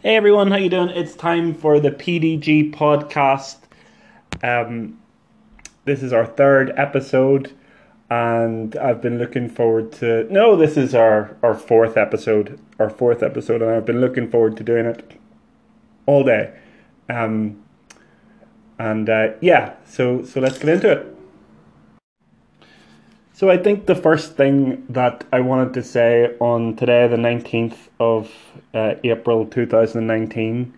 Hey everyone, how you doing? It's time for the PDG podcast. Um, this is our third episode, and I've been looking forward to. No, this is our our fourth episode. Our fourth episode, and I've been looking forward to doing it all day. Um, and uh, yeah, so so let's get into it. So I think the first thing that I wanted to say on today, the nineteenth of uh, April two thousand nineteen,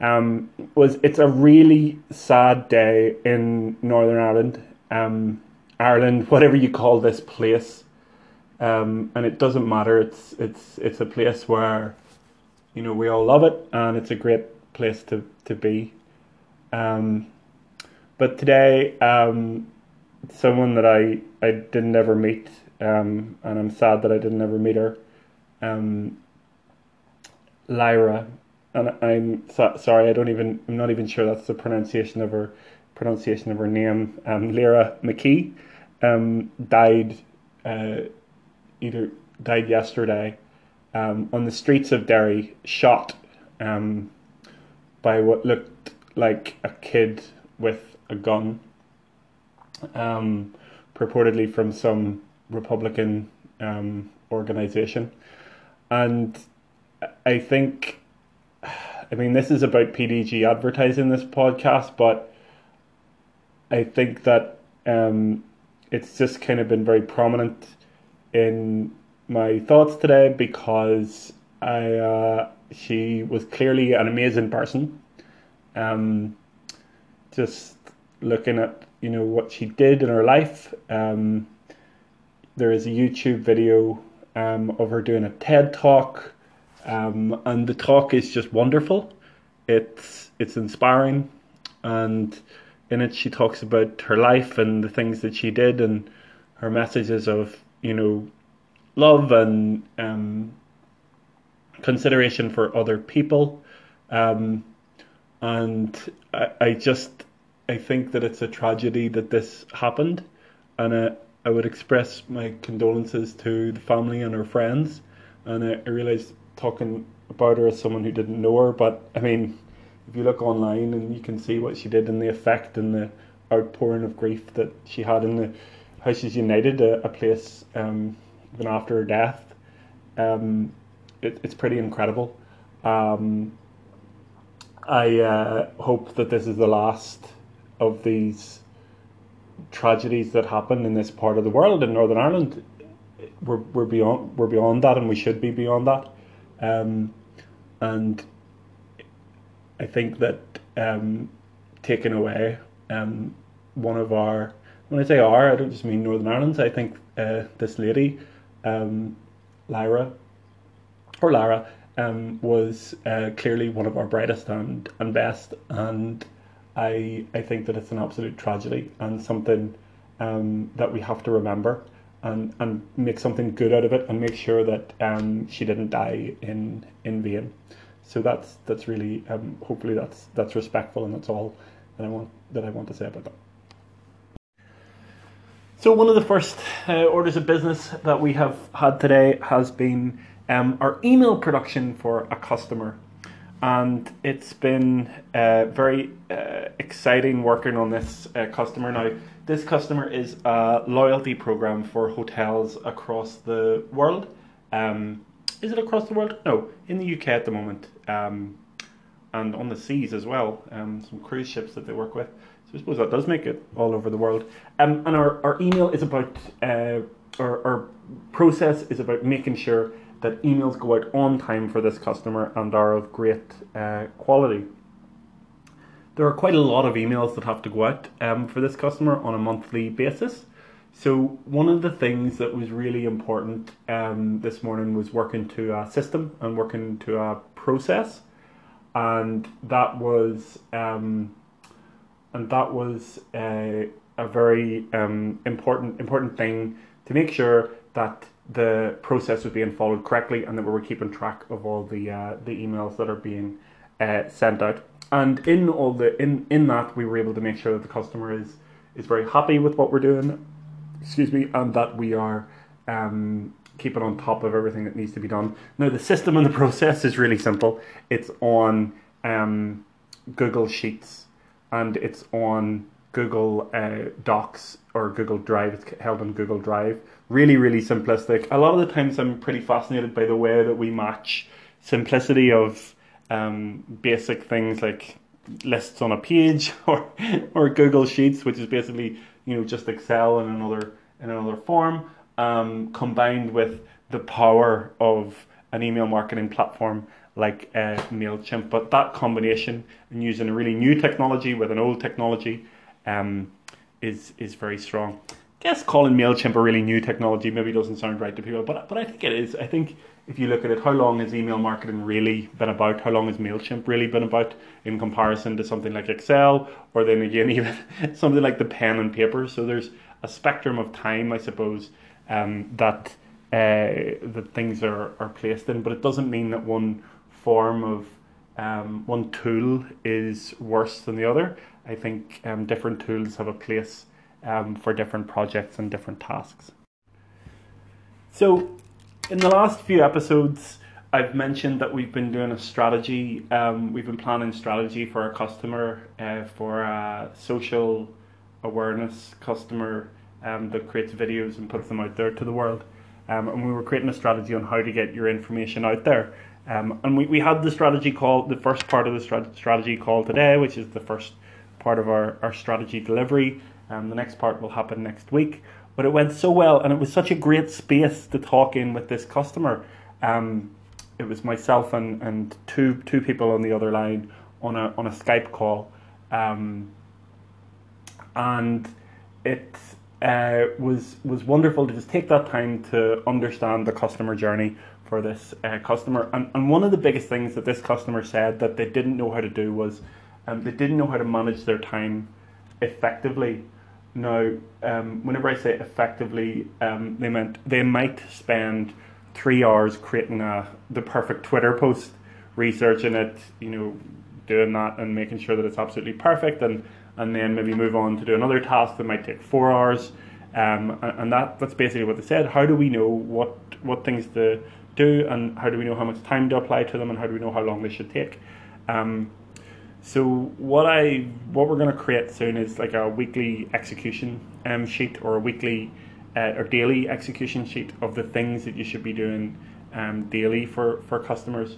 um, was it's a really sad day in Northern Ireland, um, Ireland, whatever you call this place, um, and it doesn't matter. It's it's it's a place where, you know, we all love it, and it's a great place to to be. Um, but today, um, someone that I, I didn't ever meet, um, and I'm sad that I didn't ever meet her, um, Lyra, and I'm so, sorry, I don't even, I'm not even sure that's the pronunciation of her, pronunciation of her name, um, Lyra McKee, um, died, uh, either died yesterday, um, on the streets of Derry, shot, um, by what looked like a kid with a gun um, purportedly from some Republican um, organization. And I think, I mean, this is about PDG advertising this podcast, but I think that um, it's just kind of been very prominent in my thoughts today because I uh, she was clearly an amazing person. Um, just looking at you know what she did in her life. Um, there is a YouTube video um, of her doing a TED talk, um, and the talk is just wonderful. It's it's inspiring, and in it she talks about her life and the things that she did and her messages of you know love and um, consideration for other people. Um, and I, I just I think that it's a tragedy that this happened, and I would express my condolences to the family and her friends. And I, realized talking about her as someone who didn't know her, but I mean, if you look online and you can see what she did and the effect and the outpouring of grief that she had in the how she's united a, a place um, even after her death. Um, it, it's pretty incredible. Um, I uh, hope that this is the last of these tragedies that happen in this part of the world in Northern Ireland. We're, we're beyond we're beyond that, and we should be beyond that. Um, and I think that um, taking away um, one of our when I say our, I don't just mean Northern Ireland. I think uh, this lady, um, Lyra, or Lara, um, was uh, clearly one of our brightest and, and best. And I, I think that it's an absolute tragedy and something um, that we have to remember and, and make something good out of it and make sure that um, she didn't die in, in vain. So that's that's really um, hopefully that's that's respectful and that's all that I want that I want to say about that. So one of the first uh, orders of business that we have had today has been um, our email production for a customer, and it's been uh, very uh, exciting working on this uh, customer. Now, this customer is a loyalty program for hotels across the world. Um, is it across the world? No, in the UK at the moment, um, and on the seas as well. Um, some cruise ships that they work with. So I suppose that does make it all over the world. Um, and our, our email is about, uh, our, our process is about making sure that emails go out on time for this customer and are of great uh, quality. There are quite a lot of emails that have to go out um, for this customer on a monthly basis. So one of the things that was really important um, this morning was working to a system and working to a process, and that was um, and that was a, a very um, important important thing to make sure that the process was being followed correctly and that we were keeping track of all the uh, the emails that are being uh, sent out. And in all the in in that we were able to make sure that the customer is is very happy with what we're doing. Excuse me, and that we are um, keeping on top of everything that needs to be done. Now, the system and the process is really simple. It's on um, Google Sheets and it's on Google uh, Docs or Google Drive. It's held on Google Drive. Really, really simplistic. A lot of the times, I'm pretty fascinated by the way that we match simplicity of um, basic things like lists on a page or or Google Sheets, which is basically you know just Excel in another in another form, um, combined with the power of an email marketing platform like uh, Mailchimp. But that combination and using a really new technology with an old technology um, is is very strong. I guess calling Mailchimp a really new technology maybe doesn't sound right to people, but but I think it is. I think if you look at it, how long has email marketing really been about? How long has Mailchimp really been about in comparison to something like Excel, or then again even something like the pen and paper? So there's a spectrum of time, I suppose, um, that uh, that things are, are placed in, but it doesn't mean that one form of um, one tool is worse than the other. I think um, different tools have a place um, for different projects and different tasks. So, in the last few episodes, I've mentioned that we've been doing a strategy. Um, we've been planning strategy for our customer uh, for a social awareness customer um, that creates videos and puts them out there to the world. Um, and we were creating a strategy on how to get your information out there. Um, and we, we had the strategy call, the first part of the strat- strategy call today, which is the first part of our, our strategy delivery. Um, the next part will happen next week. But it went so well, and it was such a great space to talk in with this customer. Um, it was myself and, and two two people on the other line on a on a Skype call, um, and it uh, was was wonderful to just take that time to understand the customer journey for this uh, customer. And and one of the biggest things that this customer said that they didn't know how to do was um, they didn't know how to manage their time effectively. Now, um, whenever I say effectively, um, they meant they might spend three hours creating a, the perfect Twitter post, researching it, you know, doing that and making sure that it's absolutely perfect, and and then maybe move on to do another task that might take four hours. Um, and, that that's basically what they said. How do we know what what things to do, and how do we know how much time to apply to them, and how do we know how long they should take? Um, so what I what we're going to create soon is like a weekly execution um, sheet or a weekly uh, or daily execution sheet of the things that you should be doing um, daily for for customers.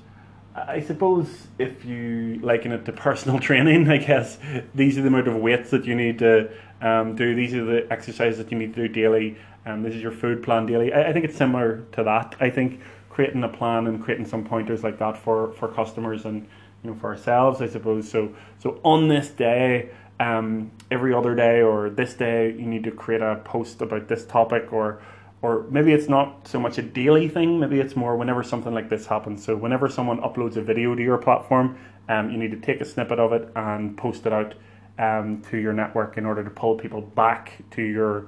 I suppose if you liken it to personal training, I guess these are the amount of weights that you need to um, do. These are the exercises that you need to do daily. Um, this is your food plan daily. I, I think it's similar to that. I think creating a plan and creating some pointers like that for, for customers and you know for ourselves, I suppose. So so on this day, um, every other day or this day, you need to create a post about this topic or or maybe it's not so much a daily thing. Maybe it's more whenever something like this happens. So whenever someone uploads a video to your platform, um, you need to take a snippet of it and post it out um, to your network in order to pull people back to your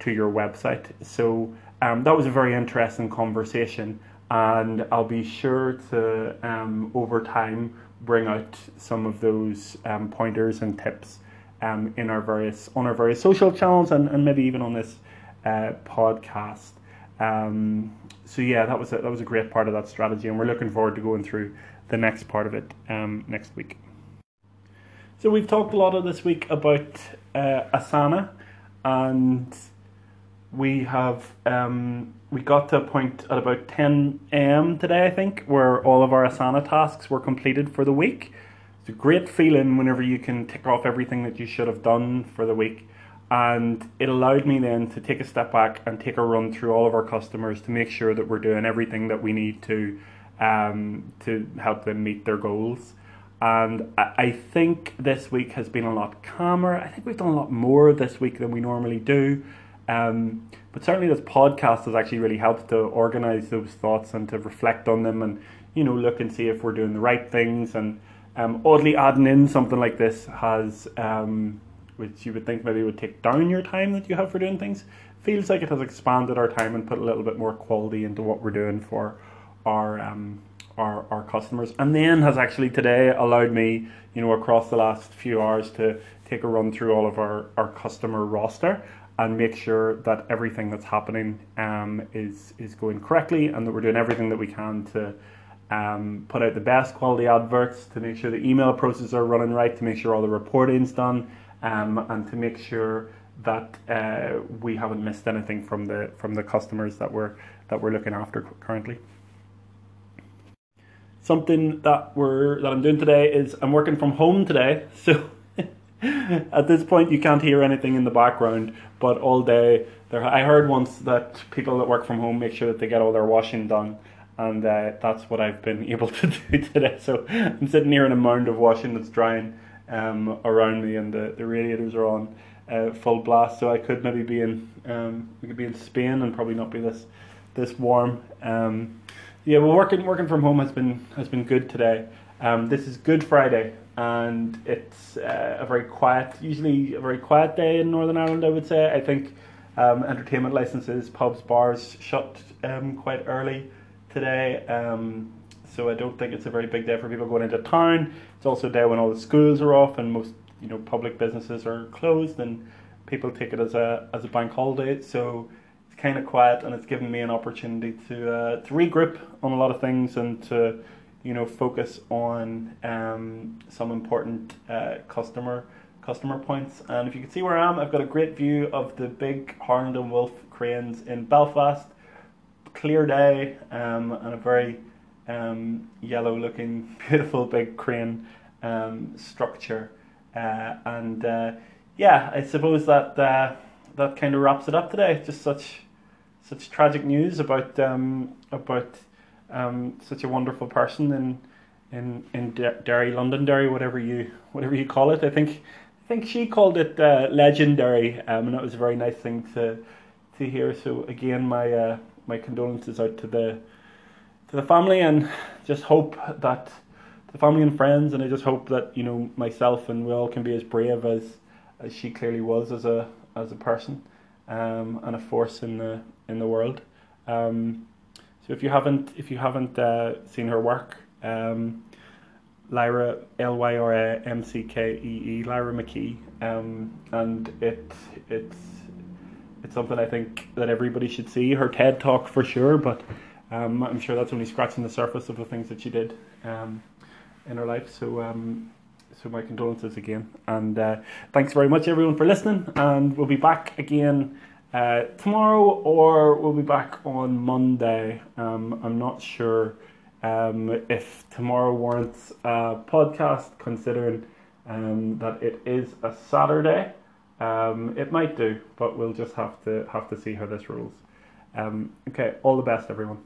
to your website. So um, that was a very interesting conversation, and I'll be sure to um, over time bring out some of those um, pointers and tips um, in our various on our various social channels and, and maybe even on this uh, podcast. Um, so yeah, that was a, that was a great part of that strategy, and we're looking forward to going through the next part of it um, next week. So we've talked a lot of this week about uh, Asana, and we have um, we got to a point at about 10 a.m. today, I think, where all of our Asana tasks were completed for the week. It's a great feeling whenever you can tick off everything that you should have done for the week. And it allowed me then to take a step back and take a run through all of our customers to make sure that we're doing everything that we need to um, to help them meet their goals. And I think this week has been a lot calmer. I think we've done a lot more this week than we normally do. Um, but certainly, this podcast has actually really helped to organize those thoughts and to reflect on them and, you know, look and see if we're doing the right things. And um, oddly, adding in something like this has, um, which you would think maybe would take down your time that you have for doing things, feels like it has expanded our time and put a little bit more quality into what we're doing for our um, our, our customers. And then has actually today allowed me, you know, across the last few hours to take a run through all of our, our customer roster and make sure that everything that's happening um, is is going correctly and that we're doing everything that we can to um, put out the best quality adverts to make sure the email processes are running right, to make sure all the reporting's done, um, and to make sure that uh, we haven't missed anything from the from the customers that we're that we're looking after currently. Something that we're that I'm doing today is I'm working from home today, so at this point you can't hear anything in the background. But all day there, I heard once that people that work from home make sure that they get all their washing done and uh, that's what I've been able to do today. So I'm sitting here in a mound of washing that's drying um, around me, and the, the radiators are on uh, full blast. So I could maybe be in um, we could be in Spain and probably not be this this warm. Um, yeah, well, working working from home has been has been good today. Um, this is Good Friday, and it's uh, a very quiet, usually a very quiet day in Northern Ireland. I would say. I think um, entertainment licenses, pubs, bars shut um, quite early today. Um, so I don't think it's a very big day for people going into town. It's also a day when all the schools are off and most you know public businesses are closed and people take it as a as a bank holiday. So it's kind of quiet and it's given me an opportunity to uh, to regroup on a lot of things and to you know focus on um, some important uh, customer customer points. And if you can see where I am, I've got a great view of the big Harland and Wolff cranes in Belfast clear day um, and a very um, yellow looking, beautiful big crane um, structure. Uh, and uh, yeah, I suppose that uh, that kind of wraps it up today. Just such such tragic news about um, about um, such a wonderful person in in in Derry, Londonderry, whatever you whatever you call it. I think I think she called it uh, LegenDerry, um, and that was a very nice thing to to hear. So again, my uh, my condolences out to the to the family and just hope that the family and friends and I just hope that you know myself and we all can be as brave as as she clearly was as a as a person um, and a force in the in the world. Um, so if you haven't if you haven't uh, seen her work, um, Lyra L Y R A M C K E E Lyra McKee, um, and it it's it's something I think that everybody should see. Her TED talk for sure, but um, I'm sure that's only scratching the surface of the things that she did um, in her life. So, um, so my condolences again, and uh, thanks very much everyone for listening. And we'll be back again uh, tomorrow, or we'll be back on Monday. Um, I'm not sure um, if tomorrow warrants a podcast, considering um, that it is a Saturday. Um, it might do, but we'll just have to have to see how this rolls. Um, okay, all the best, everyone.